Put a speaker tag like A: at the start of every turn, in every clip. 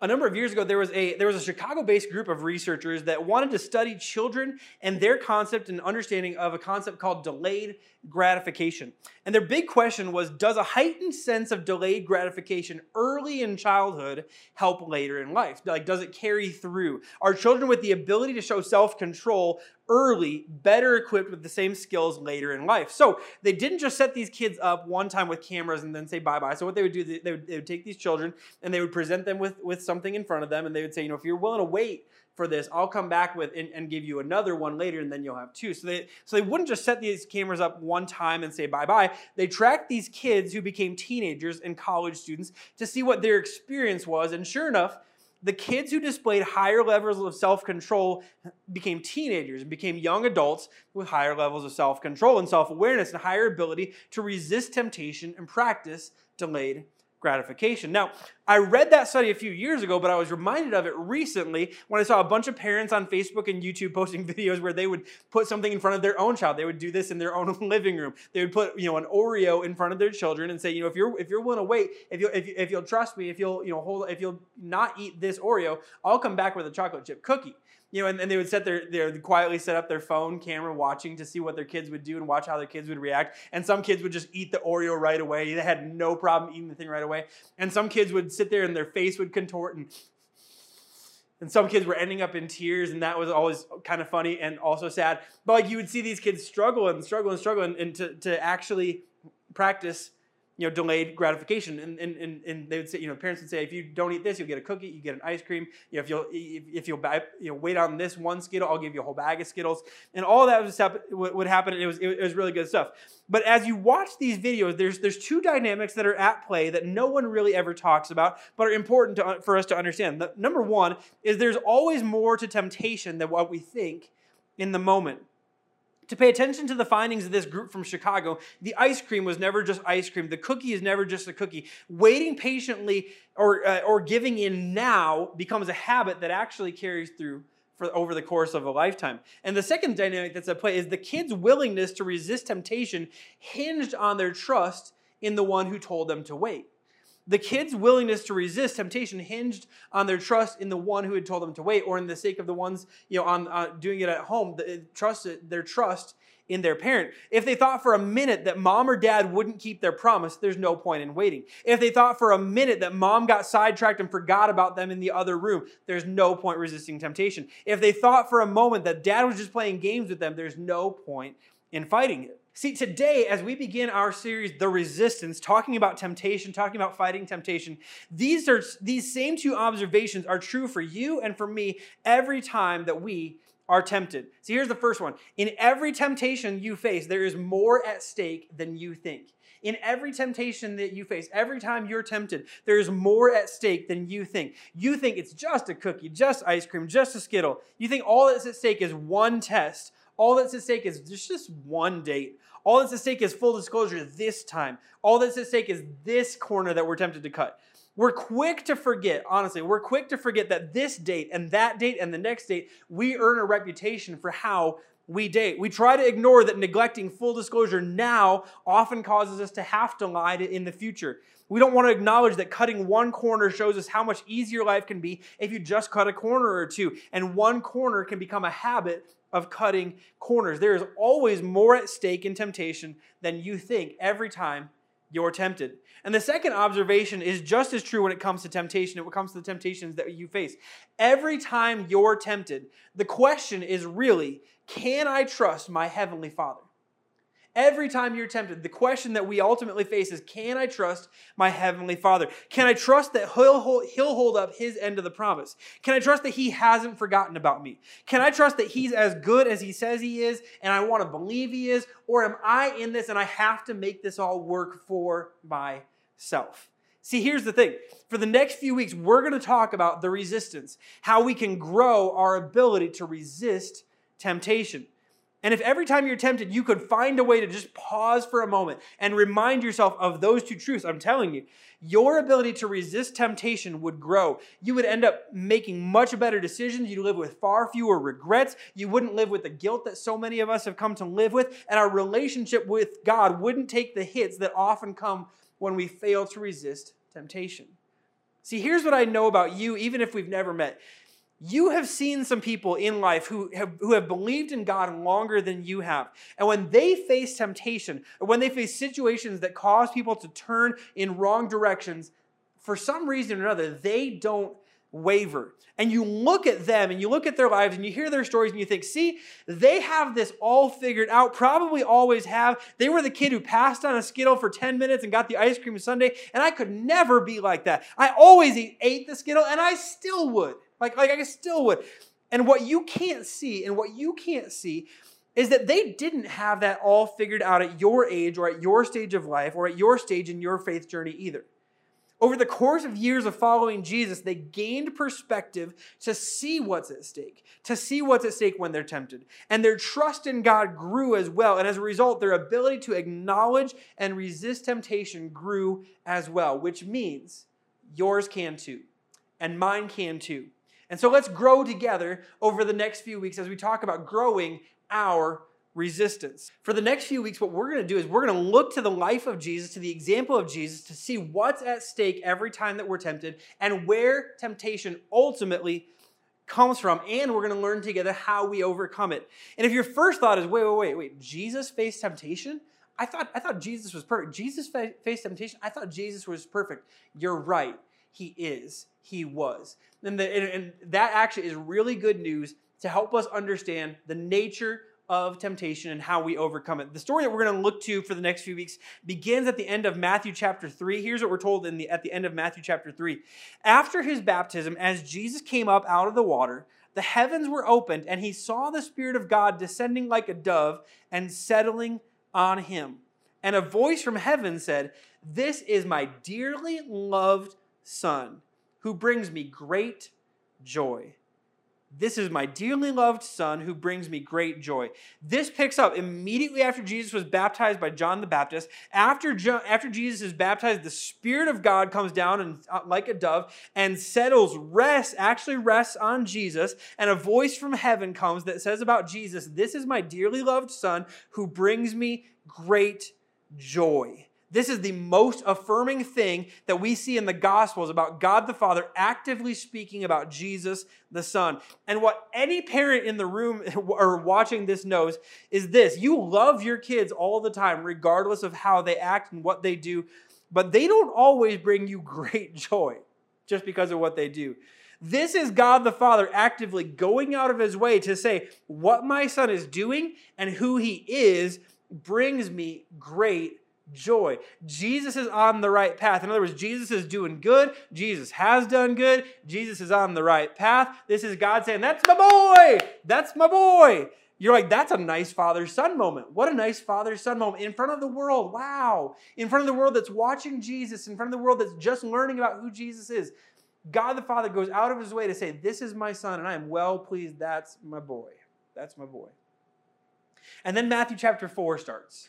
A: a number of years ago there was a there was a chicago-based group of researchers that wanted to study children and their concept and understanding of a concept called delayed gratification. And their big question was does a heightened sense of delayed gratification early in childhood help later in life? Like does it carry through? Are children with the ability to show self-control early better equipped with the same skills later in life. So they didn't just set these kids up one time with cameras and then say bye-bye. So what they would do they would, they would take these children and they would present them with, with something in front of them and they would say you know if you're willing to wait for this i'll come back with and, and give you another one later and then you'll have two. So they so they wouldn't just set these cameras up one time and say bye-bye. They tracked these kids who became teenagers and college students to see what their experience was. And sure enough the kids who displayed higher levels of self control became teenagers and became young adults with higher levels of self control and self awareness and higher ability to resist temptation and practice delayed gratification. Now, I read that study a few years ago, but I was reminded of it recently when I saw a bunch of parents on Facebook and YouTube posting videos where they would put something in front of their own child. They would do this in their own living room. They would put, you know, an Oreo in front of their children and say, you know, if you're if you're willing to wait, if you if, you, if you'll trust me, if you'll, you know, hold if you'll not eat this Oreo, I'll come back with a chocolate chip cookie you know, and, and they would set their, their quietly set up their phone camera watching to see what their kids would do and watch how their kids would react. And some kids would just eat the Oreo right away. They had no problem eating the thing right away. And some kids would sit there and their face would contort and and some kids were ending up in tears and that was always kind of funny and also sad but like you would see these kids struggle and struggle and struggle and, and to, to actually practice you know, delayed gratification. And, and, and, and, they would say, you know, parents would say, if you don't eat this, you'll get a cookie, you get an ice cream. You know, if you'll, if, if you'll buy, you know, wait on this one Skittle, I'll give you a whole bag of Skittles. And all that was happen, would happen. And it was, it was really good stuff. But as you watch these videos, there's, there's two dynamics that are at play that no one really ever talks about, but are important to, for us to understand. The, number one is there's always more to temptation than what we think in the moment to pay attention to the findings of this group from Chicago, the ice cream was never just ice cream. The cookie is never just a cookie. Waiting patiently or, uh, or giving in now becomes a habit that actually carries through for over the course of a lifetime. And the second dynamic that's at play is the kid's willingness to resist temptation hinged on their trust in the one who told them to wait. The kids' willingness to resist temptation hinged on their trust in the one who had told them to wait, or in the sake of the ones you know on uh, doing it at home, the, trust their trust in their parent. If they thought for a minute that mom or dad wouldn't keep their promise, there's no point in waiting. If they thought for a minute that mom got sidetracked and forgot about them in the other room, there's no point resisting temptation. If they thought for a moment that dad was just playing games with them, there's no point in fighting it. See, today, as we begin our series, The Resistance, talking about temptation, talking about fighting temptation, these, are, these same two observations are true for you and for me every time that we are tempted. See, here's the first one. In every temptation you face, there is more at stake than you think. In every temptation that you face, every time you're tempted, there's more at stake than you think. You think it's just a cookie, just ice cream, just a Skittle. You think all that's at stake is one test. All that's at stake is just one date. All that's at stake is full disclosure this time. All that's at stake is this corner that we're tempted to cut. We're quick to forget, honestly, we're quick to forget that this date and that date and the next date, we earn a reputation for how we date. We try to ignore that neglecting full disclosure now often causes us to have to lie in the future. We don't want to acknowledge that cutting one corner shows us how much easier life can be if you just cut a corner or two. And one corner can become a habit of cutting corners. There is always more at stake in temptation than you think every time you're tempted. And the second observation is just as true when it comes to temptation, when it comes to the temptations that you face. Every time you're tempted, the question is really can I trust my Heavenly Father? Every time you're tempted, the question that we ultimately face is Can I trust my Heavenly Father? Can I trust that he'll hold, he'll hold up His end of the promise? Can I trust that He hasn't forgotten about me? Can I trust that He's as good as He says He is and I want to believe He is? Or am I in this and I have to make this all work for myself? See, here's the thing. For the next few weeks, we're going to talk about the resistance, how we can grow our ability to resist temptation. And if every time you're tempted, you could find a way to just pause for a moment and remind yourself of those two truths, I'm telling you, your ability to resist temptation would grow. You would end up making much better decisions. You'd live with far fewer regrets. You wouldn't live with the guilt that so many of us have come to live with. And our relationship with God wouldn't take the hits that often come when we fail to resist temptation. See, here's what I know about you, even if we've never met. You have seen some people in life who have, who have believed in God longer than you have. And when they face temptation, or when they face situations that cause people to turn in wrong directions, for some reason or another, they don't waver. And you look at them and you look at their lives and you hear their stories and you think, see, they have this all figured out, probably always have. They were the kid who passed on a Skittle for 10 minutes and got the ice cream sundae, and I could never be like that. I always ate the Skittle and I still would. Like, like I still would. And what you can't see, and what you can't see, is that they didn't have that all figured out at your age or at your stage of life or at your stage in your faith journey either. Over the course of years of following Jesus, they gained perspective to see what's at stake, to see what's at stake when they're tempted. And their trust in God grew as well. And as a result, their ability to acknowledge and resist temptation grew as well, which means yours can too, and mine can too. And so let's grow together over the next few weeks as we talk about growing our resistance. For the next few weeks, what we're going to do is we're going to look to the life of Jesus, to the example of Jesus, to see what's at stake every time that we're tempted and where temptation ultimately comes from. And we're going to learn together how we overcome it. And if your first thought is, wait, wait, wait, wait, Jesus faced temptation? I thought, I thought Jesus was perfect. Jesus faced temptation? I thought Jesus was perfect. You're right. He is. He was. And, the, and, and that actually is really good news to help us understand the nature of temptation and how we overcome it. The story that we're going to look to for the next few weeks begins at the end of Matthew chapter 3. Here's what we're told in the, at the end of Matthew chapter 3. After his baptism, as Jesus came up out of the water, the heavens were opened, and he saw the Spirit of God descending like a dove and settling on him. And a voice from heaven said, This is my dearly loved Son, who brings me great joy. This is my dearly loved son who brings me great joy. This picks up immediately after Jesus was baptized by John the Baptist. After, John, after Jesus is baptized, the Spirit of God comes down and, uh, like a dove and settles, rests, actually rests on Jesus. And a voice from heaven comes that says about Jesus, This is my dearly loved son who brings me great joy. This is the most affirming thing that we see in the Gospels about God the Father actively speaking about Jesus the Son. And what any parent in the room or watching this knows is this you love your kids all the time, regardless of how they act and what they do, but they don't always bring you great joy just because of what they do. This is God the Father actively going out of his way to say, What my son is doing and who he is brings me great joy. Jesus is on the right path. In other words, Jesus is doing good. Jesus has done good. Jesus is on the right path. This is God saying, That's my boy. That's my boy. You're like, That's a nice father son moment. What a nice father son moment in front of the world. Wow. In front of the world that's watching Jesus, in front of the world that's just learning about who Jesus is. God the Father goes out of his way to say, This is my son, and I am well pleased. That's my boy. That's my boy. And then Matthew chapter 4 starts.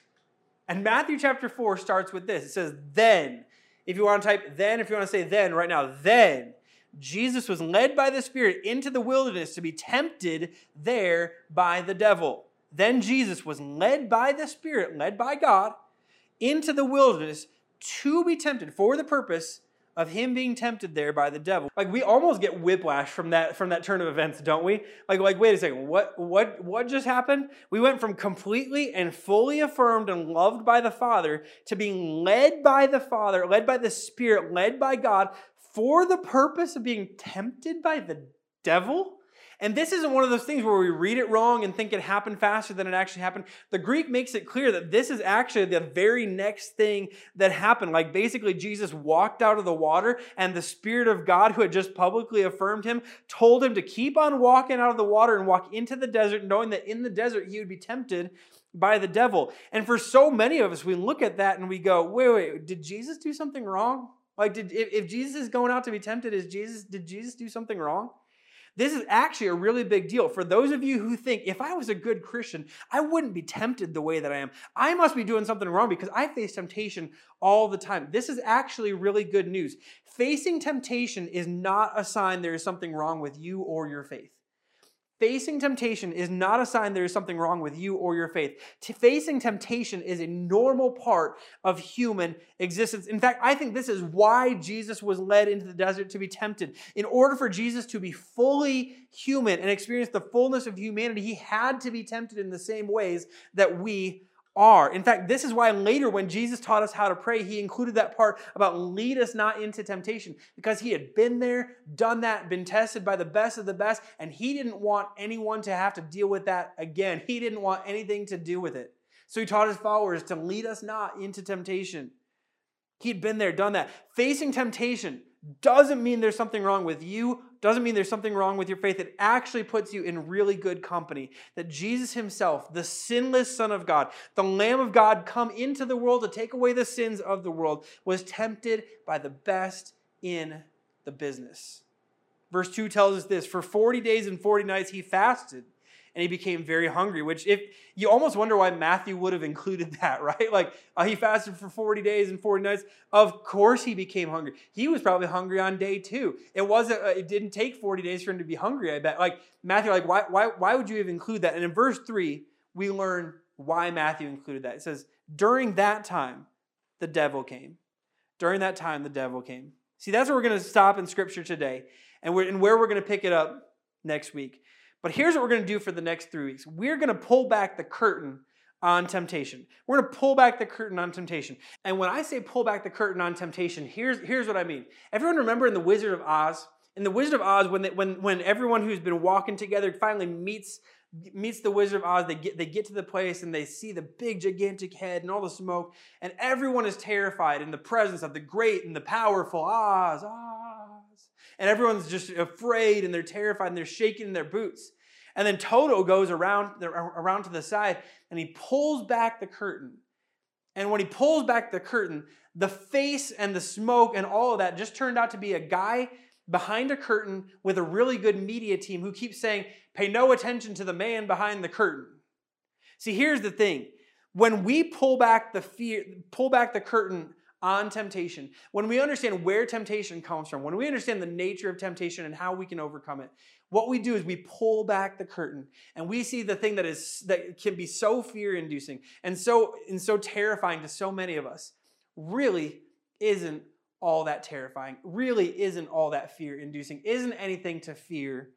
A: And Matthew chapter 4 starts with this it says, Then, if you want to type then, if you want to say then right now, then Jesus was led by the Spirit into the wilderness to be tempted there by the devil. Then Jesus was led by the Spirit, led by God, into the wilderness to be tempted for the purpose of him being tempted there by the devil. Like we almost get whiplash from that from that turn of events, don't we? Like like wait a second, what what what just happened? We went from completely and fully affirmed and loved by the Father to being led by the Father, led by the Spirit, led by God for the purpose of being tempted by the devil? And this isn't one of those things where we read it wrong and think it happened faster than it actually happened. The Greek makes it clear that this is actually the very next thing that happened. Like basically, Jesus walked out of the water, and the Spirit of God, who had just publicly affirmed him, told him to keep on walking out of the water and walk into the desert, knowing that in the desert he would be tempted by the devil. And for so many of us, we look at that and we go, wait, wait, did Jesus do something wrong? Like, did if, if Jesus is going out to be tempted, is Jesus did Jesus do something wrong? This is actually a really big deal. For those of you who think, if I was a good Christian, I wouldn't be tempted the way that I am. I must be doing something wrong because I face temptation all the time. This is actually really good news. Facing temptation is not a sign there is something wrong with you or your faith. Facing temptation is not a sign there is something wrong with you or your faith. Facing temptation is a normal part of human existence. In fact, I think this is why Jesus was led into the desert to be tempted. In order for Jesus to be fully human and experience the fullness of humanity, he had to be tempted in the same ways that we are. In fact, this is why later when Jesus taught us how to pray, he included that part about lead us not into temptation because he had been there, done that, been tested by the best of the best, and he didn't want anyone to have to deal with that again. He didn't want anything to do with it. So he taught his followers to lead us not into temptation. He'd been there, done that. Facing temptation doesn't mean there's something wrong with you, doesn't mean there's something wrong with your faith. It actually puts you in really good company. That Jesus himself, the sinless Son of God, the Lamb of God, come into the world to take away the sins of the world, was tempted by the best in the business. Verse 2 tells us this For 40 days and 40 nights he fasted and he became very hungry which if you almost wonder why matthew would have included that right? Like uh, he fasted for 40 days and 40 nights. Of course he became hungry. He was probably hungry on day two. It wasn't uh, it didn't take 40 days for him to be hungry i bet. Like matthew like why, why, why would you even include that? And in verse 3 we learn why matthew included that. It says during that time the devil came. During that time the devil came. See that's where we're going to stop in scripture today and, and where we're going to pick it up next week but here's what we're going to do for the next three weeks we're going to pull back the curtain on temptation. We're going to pull back the curtain on temptation. And when I say pull back the curtain on temptation, here's, here's what I mean. Everyone remember in The Wizard of Oz? In The Wizard of Oz, when, they, when, when everyone who's been walking together finally meets meets the Wizard of Oz. They get, they get to the place and they see the big, gigantic head and all the smoke, and everyone is terrified in the presence of the great and the powerful Oz. Oz and everyone's just afraid and they're terrified and they're shaking in their boots. And then Toto goes around, around to the side and he pulls back the curtain. And when he pulls back the curtain, the face and the smoke and all of that just turned out to be a guy behind a curtain with a really good media team who keeps saying, pay no attention to the man behind the curtain. See, here's the thing. When we pull back the fear, pull back the curtain on temptation, when we understand where temptation comes from, when we understand the nature of temptation and how we can overcome it, what we do is we pull back the curtain and we see the thing that is that can be so fear-inducing and so and so terrifying to so many of us really isn't all that terrifying, really isn't all that fear-inducing, isn't anything to fear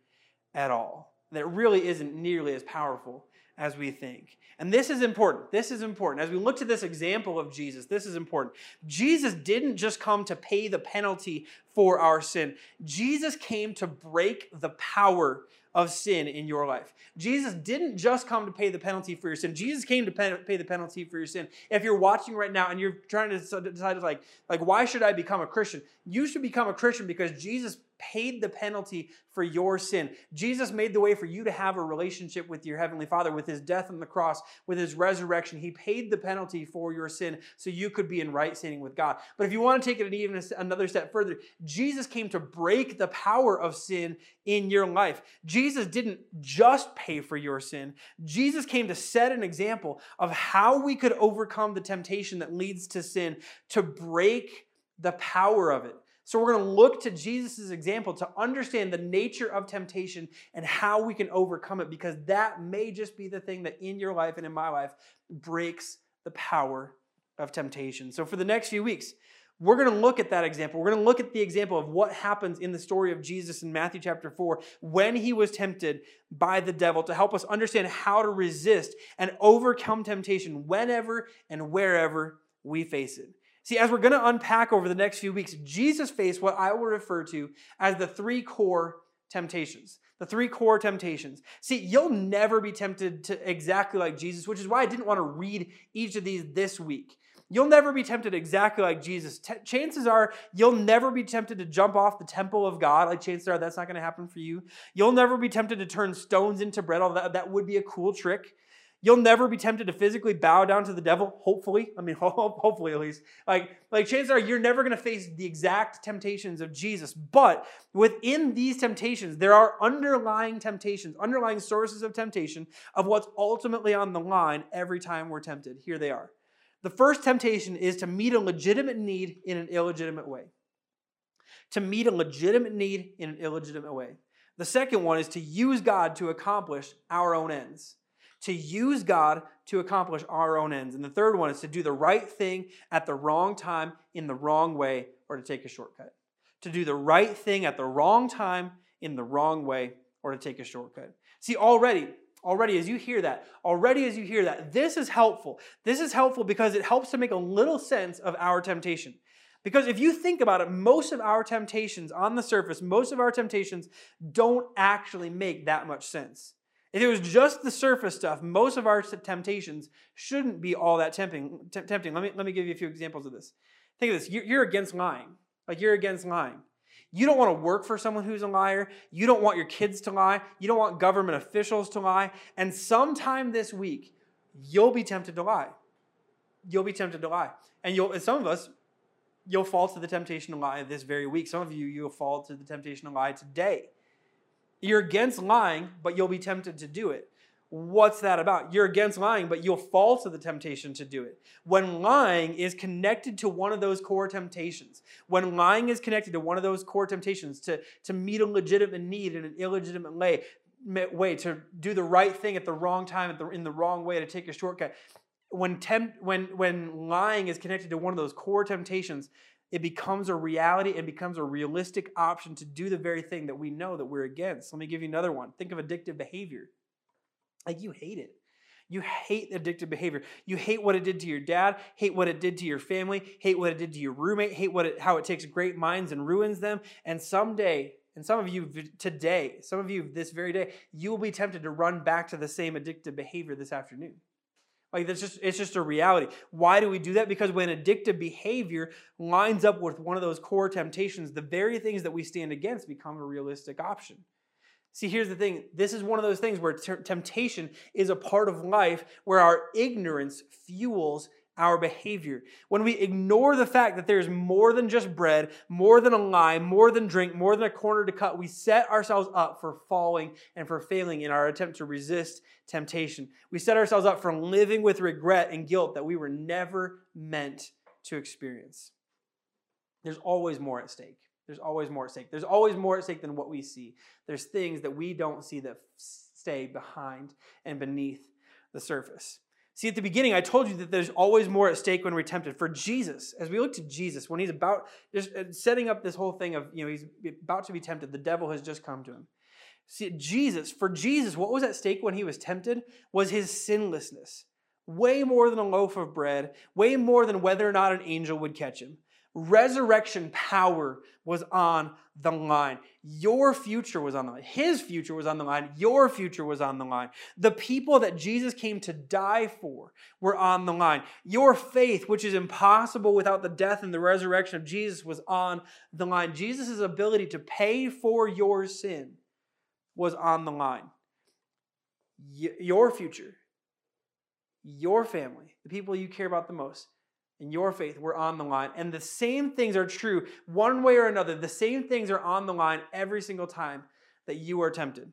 A: at all. That really isn't nearly as powerful as we think. And this is important. This is important. As we look to this example of Jesus, this is important. Jesus didn't just come to pay the penalty for our sin, Jesus came to break the power of sin in your life. Jesus didn't just come to pay the penalty for your sin. Jesus came to pay the penalty for your sin. If you're watching right now and you're trying to decide like like why should I become a Christian? You should become a Christian because Jesus paid the penalty for your sin. Jesus made the way for you to have a relationship with your Heavenly Father with His death on the cross, with His resurrection. He paid the penalty for your sin so you could be in right standing with God. But if you want to take it even another step further, Jesus came to break the power of sin in your life. Jesus didn't just pay for your sin, Jesus came to set an example of how we could overcome the temptation that leads to sin to break the power of it. So we're going to look to Jesus' example to understand the nature of temptation and how we can overcome it because that may just be the thing that in your life and in my life breaks the power of temptation. So for the next few weeks, we're going to look at that example. We're going to look at the example of what happens in the story of Jesus in Matthew chapter 4 when he was tempted by the devil to help us understand how to resist and overcome temptation whenever and wherever we face it. See, as we're going to unpack over the next few weeks, Jesus faced what I will refer to as the three core temptations. The three core temptations. See, you'll never be tempted to exactly like Jesus, which is why I didn't want to read each of these this week. You'll never be tempted exactly like Jesus. T- chances are you'll never be tempted to jump off the temple of God. Like chances are that's not going to happen for you. You'll never be tempted to turn stones into bread. Although that, that would be a cool trick. You'll never be tempted to physically bow down to the devil, hopefully. I mean, hopefully at least. Like, like chances are you're never going to face the exact temptations of Jesus. But within these temptations, there are underlying temptations, underlying sources of temptation of what's ultimately on the line every time we're tempted. Here they are. The first temptation is to meet a legitimate need in an illegitimate way. To meet a legitimate need in an illegitimate way. The second one is to use God to accomplish our own ends. To use God to accomplish our own ends. And the third one is to do the right thing at the wrong time in the wrong way or to take a shortcut. To do the right thing at the wrong time in the wrong way or to take a shortcut. See, already, already as you hear that, already as you hear that, this is helpful. This is helpful because it helps to make a little sense of our temptation. Because if you think about it, most of our temptations on the surface, most of our temptations don't actually make that much sense. If it was just the surface stuff, most of our temptations shouldn't be all that tempting. tempting. Let me, let me give you a few examples of this. Think of this you're, against lying. Like you're against lying. You don't want to work for someone who's a liar. You don't want your kids to lie. You don't want government officials to lie. And sometime this week, you'll be tempted to lie. You'll be tempted to lie. And you'll, and some of us, you'll fall to the temptation to lie this very week. Some of you, you'll fall to the temptation to lie today. You're against lying, but you'll be tempted to do it. What's that about? You're against lying, but you'll fall to the temptation to do it. When lying is connected to one of those core temptations, when lying is connected to one of those core temptations to, to meet a legitimate need in an illegitimate way, way, to do the right thing at the wrong time, the, in the wrong way, to take a shortcut, when, when, when lying is connected to one of those core temptations, it becomes a reality and becomes a realistic option to do the very thing that we know that we're against. Let me give you another one. Think of addictive behavior. Like you hate it. You hate addictive behavior. You hate what it did to your dad, hate what it did to your family, hate what it did to your roommate, hate what it, how it takes great minds and ruins them. And someday, and some of you today, some of you this very day, you will be tempted to run back to the same addictive behavior this afternoon. Like that's just it's just a reality. Why do we do that? Because when addictive behavior lines up with one of those core temptations, the very things that we stand against become a realistic option. See, here's the thing. This is one of those things where t- temptation is a part of life where our ignorance fuels our behavior. When we ignore the fact that there's more than just bread, more than a lie, more than drink, more than a corner to cut, we set ourselves up for falling and for failing in our attempt to resist temptation. We set ourselves up for living with regret and guilt that we were never meant to experience. There's always more at stake. There's always more at stake. There's always more at stake than what we see. There's things that we don't see that stay behind and beneath the surface. See, at the beginning, I told you that there's always more at stake when we're tempted. For Jesus, as we look to Jesus, when he's about just uh, setting up this whole thing of, you know, he's about to be tempted, the devil has just come to him. See, Jesus, for Jesus, what was at stake when he was tempted was his sinlessness. Way more than a loaf of bread, way more than whether or not an angel would catch him. Resurrection power was on the line. Your future was on the line. His future was on the line. Your future was on the line. The people that Jesus came to die for were on the line. Your faith, which is impossible without the death and the resurrection of Jesus, was on the line. Jesus' ability to pay for your sin was on the line. Your future, your family, the people you care about the most, and your faith were on the line. And the same things are true one way or another. The same things are on the line every single time that you are tempted.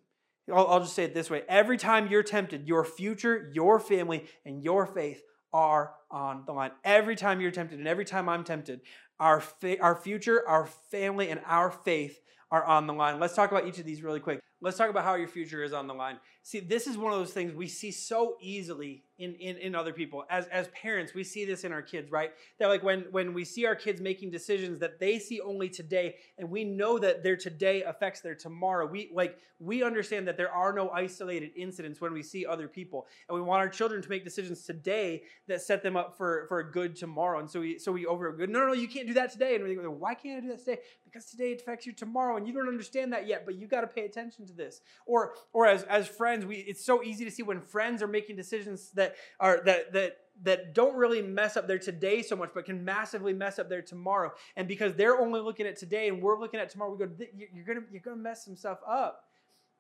A: I'll, I'll just say it this way every time you're tempted, your future, your family, and your faith are on the line. Every time you're tempted, and every time I'm tempted, our, fa- our future, our family, and our faith are on the line. Let's talk about each of these really quick. Let's talk about how your future is on the line. See, this is one of those things we see so easily in, in, in other people. As, as parents, we see this in our kids, right? That like when, when we see our kids making decisions that they see only today, and we know that their today affects their tomorrow. We like we understand that there are no isolated incidents when we see other people. And we want our children to make decisions today that set them up for, for a good tomorrow. And so we so we over good, no, no, no, you can't do that today. And we go, why can't I do that today? Because today it affects you tomorrow, and you don't understand that yet, but you got to pay attention to this. Or or as, as friends, we it's so easy to see when friends are making decisions that are that that that don't really mess up their today so much, but can massively mess up their tomorrow. And because they're only looking at today and we're looking at tomorrow, we go, you're gonna you're gonna mess some stuff up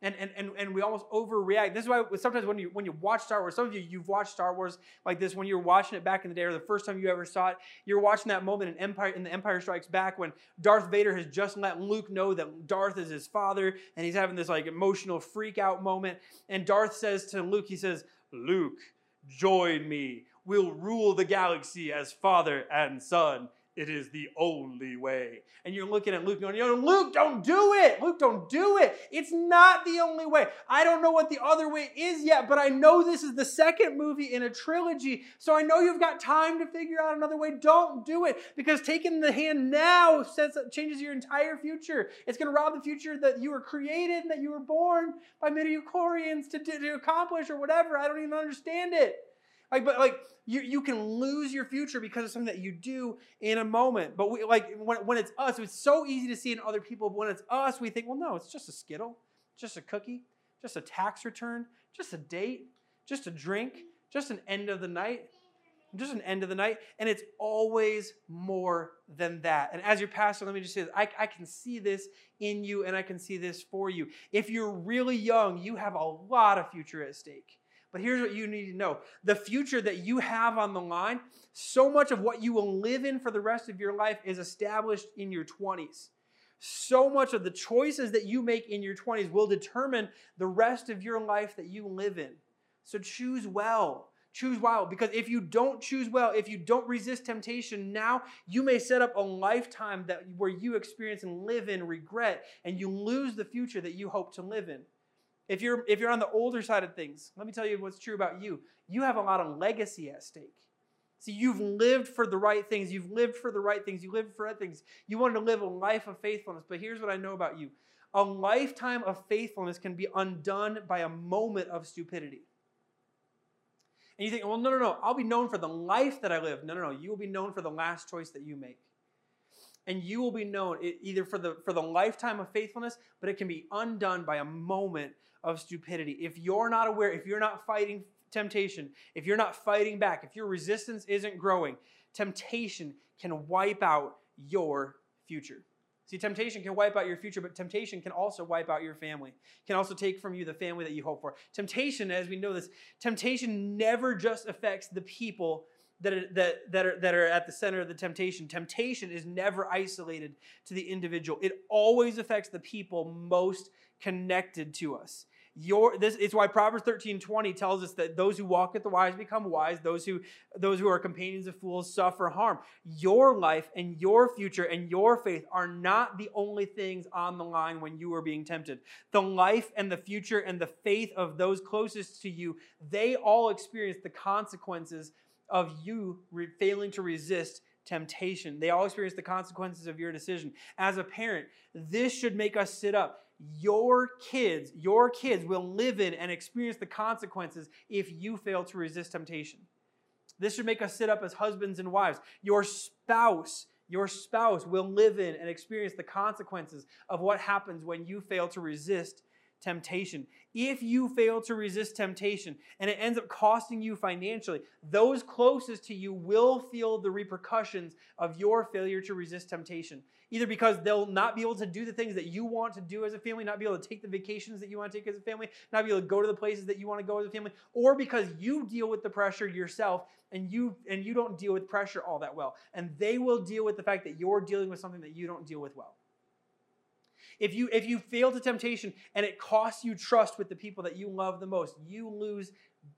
A: and, and, and, and we almost overreact. This is why sometimes when you when you watch Star Wars, some of you you've watched Star Wars like this when you're watching it back in the day or the first time you ever saw it. You're watching that moment in Empire in the Empire Strikes Back when Darth Vader has just let Luke know that Darth is his father, and he's having this like emotional freak out moment. And Darth says to Luke, he says, "Luke, join me. We'll rule the galaxy as father and son." It is the only way. And you're looking at Luke going, Luke, don't do it. Luke, don't do it. It's not the only way. I don't know what the other way is yet, but I know this is the second movie in a trilogy. So I know you've got time to figure out another way. Don't do it because taking the hand now sets, changes your entire future. It's going to rob the future that you were created and that you were born by midichlorians to, to, to accomplish or whatever. I don't even understand it. Like, but like you, you can lose your future because of something that you do in a moment. But we, like when, when it's us, it's so easy to see in other people. But when it's us, we think, well, no, it's just a skittle, just a cookie, just a tax return, just a date, just a drink, just an end of the night, just an end of the night. And it's always more than that. And as your pastor, let me just say this I, I can see this in you and I can see this for you. If you're really young, you have a lot of future at stake. But here's what you need to know the future that you have on the line, so much of what you will live in for the rest of your life is established in your 20s. So much of the choices that you make in your 20s will determine the rest of your life that you live in. So choose well. Choose well because if you don't choose well, if you don't resist temptation now, you may set up a lifetime that where you experience and live in regret and you lose the future that you hope to live in. If you're if you're on the older side of things, let me tell you what's true about you. You have a lot of legacy at stake. See, you've lived for the right things. You've lived for the right things. You lived for right things. You wanted to live a life of faithfulness. But here's what I know about you a lifetime of faithfulness can be undone by a moment of stupidity. And you think, well, no, no, no, I'll be known for the life that I live. No, no, no, you will be known for the last choice that you make. And you will be known either for the, for the lifetime of faithfulness, but it can be undone by a moment of stupidity. If you're not aware, if you're not fighting temptation, if you're not fighting back, if your resistance isn't growing, temptation can wipe out your future. See, temptation can wipe out your future, but temptation can also wipe out your family, can also take from you the family that you hope for. Temptation, as we know this, temptation never just affects the people that are, that, that, are, that are at the center of the temptation. Temptation is never isolated to the individual, it always affects the people most connected to us. Your this it's why Proverbs 13, 20 tells us that those who walk with the wise become wise, those who those who are companions of fools suffer harm. Your life and your future and your faith are not the only things on the line when you are being tempted. The life and the future and the faith of those closest to you, they all experience the consequences of you re- failing to resist temptation. They all experience the consequences of your decision. As a parent, this should make us sit up your kids, your kids will live in and experience the consequences if you fail to resist temptation. This should make us sit up as husbands and wives. Your spouse, your spouse will live in and experience the consequences of what happens when you fail to resist temptation. If you fail to resist temptation and it ends up costing you financially, those closest to you will feel the repercussions of your failure to resist temptation either because they'll not be able to do the things that you want to do as a family, not be able to take the vacations that you want to take as a family, not be able to go to the places that you want to go as a family, or because you deal with the pressure yourself and you and you don't deal with pressure all that well. And they will deal with the fact that you're dealing with something that you don't deal with well. If you if you fail to temptation and it costs you trust with the people that you love the most, you lose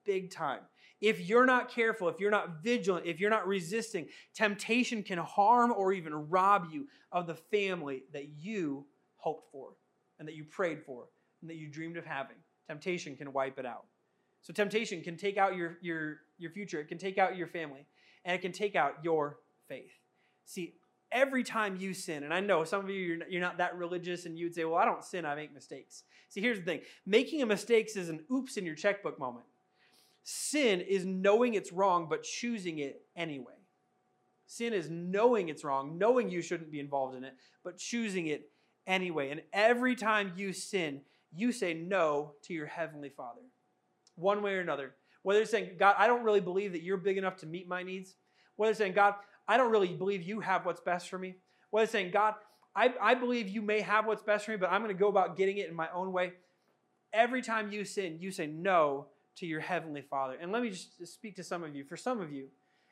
A: big time. If you're not careful, if you're not vigilant, if you're not resisting, temptation can harm or even rob you of the family that you hoped for and that you prayed for and that you dreamed of having. Temptation can wipe it out. So temptation can take out your, your, your future, it can take out your family, and it can take out your faith. See, every time you sin, and I know some of you, you're not, you're not that religious and you'd say, well, I don't sin, I make mistakes. See, here's the thing making a mistake is an oops in your checkbook moment. Sin is knowing it's wrong, but choosing it anyway. Sin is knowing it's wrong, knowing you shouldn't be involved in it, but choosing it anyway. And every time you sin, you say no to your Heavenly Father, one way or another. Whether it's saying, God, I don't really believe that you're big enough to meet my needs. Whether it's saying, God, I don't really believe you have what's best for me. Whether it's saying, God, I, I believe you may have what's best for me, but I'm going to go about getting it in my own way. Every time you sin, you say no to your heavenly Father. And let me just speak to some of you. For some of you,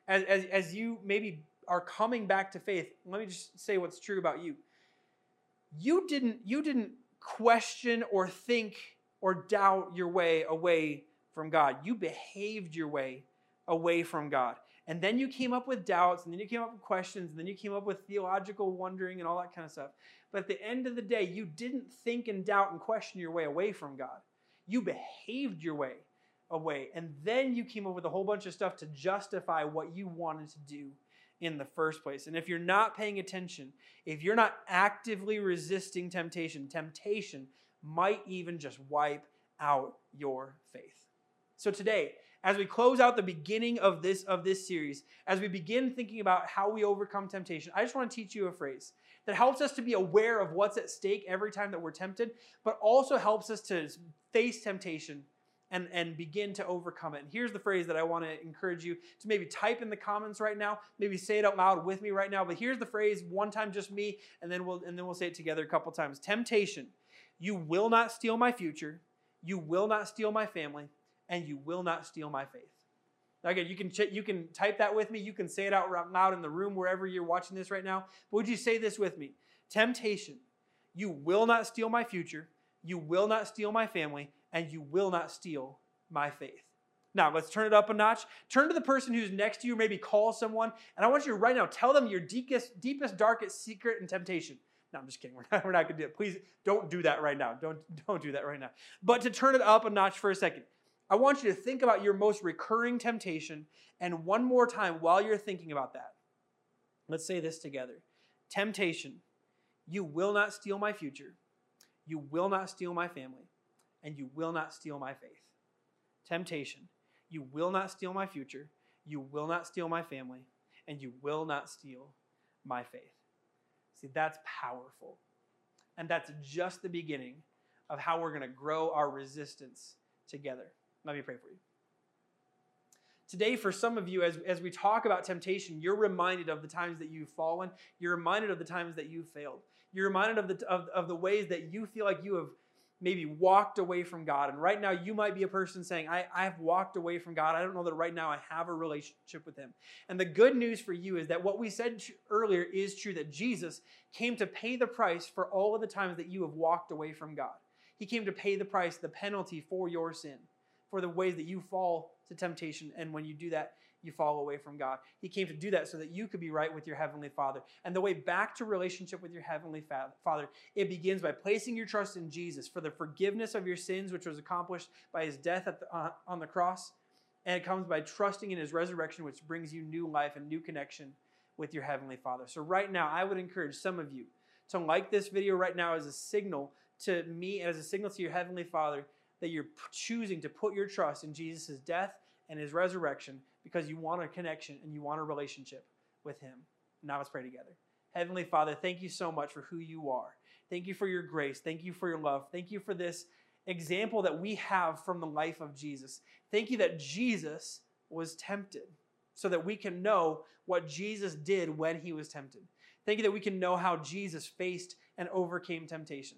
A: as, as, as you maybe are coming back to faith, let me just say what's true about you. You didn't, you didn't question or think or doubt your way away from God. You behaved your way away from God. And then you came up with doubts, and then you came up with questions, and then you came up with theological wondering and all that kind of stuff. But at the end of the day, you didn't think and doubt and question your way away from God. You behaved your way away. And then you came up with a whole bunch of stuff to justify what you wanted to do in the first place. And if you're not paying attention, if you're not actively resisting temptation, temptation might even just wipe out your faith. So today, as we close out the beginning of this of this series, as we begin thinking about how we overcome temptation, I just want to teach you a phrase that helps us to be aware of what's at stake every time that we're tempted, but also helps us to face temptation and, and begin to overcome it. And here's the phrase that I want to encourage you to maybe type in the comments right now, maybe say it out loud with me right now. But here's the phrase, one time just me, and then we'll and then we'll say it together a couple times. Temptation, you will not steal my future, you will not steal my family, and you will not steal my faith. Now again, you can ch- you can type that with me. You can say it out loud in the room wherever you're watching this right now. But would you say this with me? Temptation, you will not steal my future, you will not steal my family, and you will not steal my faith. Now, let's turn it up a notch. Turn to the person who's next to you, maybe call someone, and I want you to right now tell them your deepest, deepest darkest secret and temptation. No, I'm just kidding. We're not, we're not going to do it. Please don't do that right now. Don't, don't do that right now. But to turn it up a notch for a second, I want you to think about your most recurring temptation, and one more time while you're thinking about that, let's say this together Temptation, you will not steal my future, you will not steal my family, and you will not steal my faith. Temptation, you will not steal my future, you will not steal my family, and you will not steal my faith. See, that's powerful. And that's just the beginning of how we're going to grow our resistance together. Let me pray for you. Today, for some of you, as, as we talk about temptation, you're reminded of the times that you've fallen. You're reminded of the times that you've failed. You're reminded of the, of, of the ways that you feel like you have maybe walked away from God. And right now, you might be a person saying, I, I've walked away from God. I don't know that right now I have a relationship with Him. And the good news for you is that what we said earlier is true that Jesus came to pay the price for all of the times that you have walked away from God. He came to pay the price, the penalty for your sin, for the ways that you fall to temptation. And when you do that, you fall away from God. He came to do that so that you could be right with your Heavenly Father. And the way back to relationship with your Heavenly Father, it begins by placing your trust in Jesus for the forgiveness of your sins, which was accomplished by His death the, uh, on the cross. And it comes by trusting in His resurrection, which brings you new life and new connection with your Heavenly Father. So, right now, I would encourage some of you to like this video right now as a signal to me as a signal to your Heavenly Father that you're choosing to put your trust in Jesus' death and His resurrection because you want a connection and you want a relationship with Him. Now let's pray together. Heavenly Father, thank you so much for who you are. Thank you for your grace. Thank you for your love. Thank you for this example that we have from the life of Jesus. Thank you that Jesus was tempted so that we can know what Jesus did when he was tempted. Thank you that we can know how Jesus faced and overcame temptation.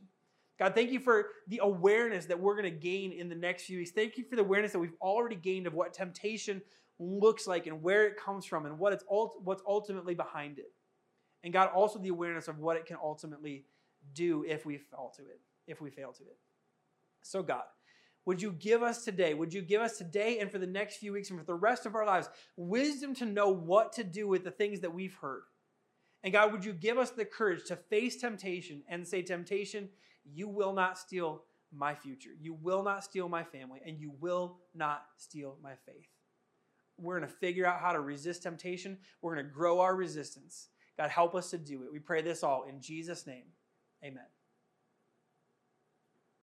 A: God, thank you for the awareness that we're going to gain in the next few weeks. Thank you for the awareness that we've already gained of what temptation looks like and where it comes from and what it's ult- what's ultimately behind it. And God, also the awareness of what it can ultimately do if we fall to it, if we fail to it. So, God, would you give us today, would you give us today and for the next few weeks and for the rest of our lives wisdom to know what to do with the things that we've heard? And God, would you give us the courage to face temptation and say, Temptation, you will not steal my future. You will not steal my family, and you will not steal my faith. We're going to figure out how to resist temptation. We're going to grow our resistance. God, help us to do it. We pray this all in Jesus' name. Amen.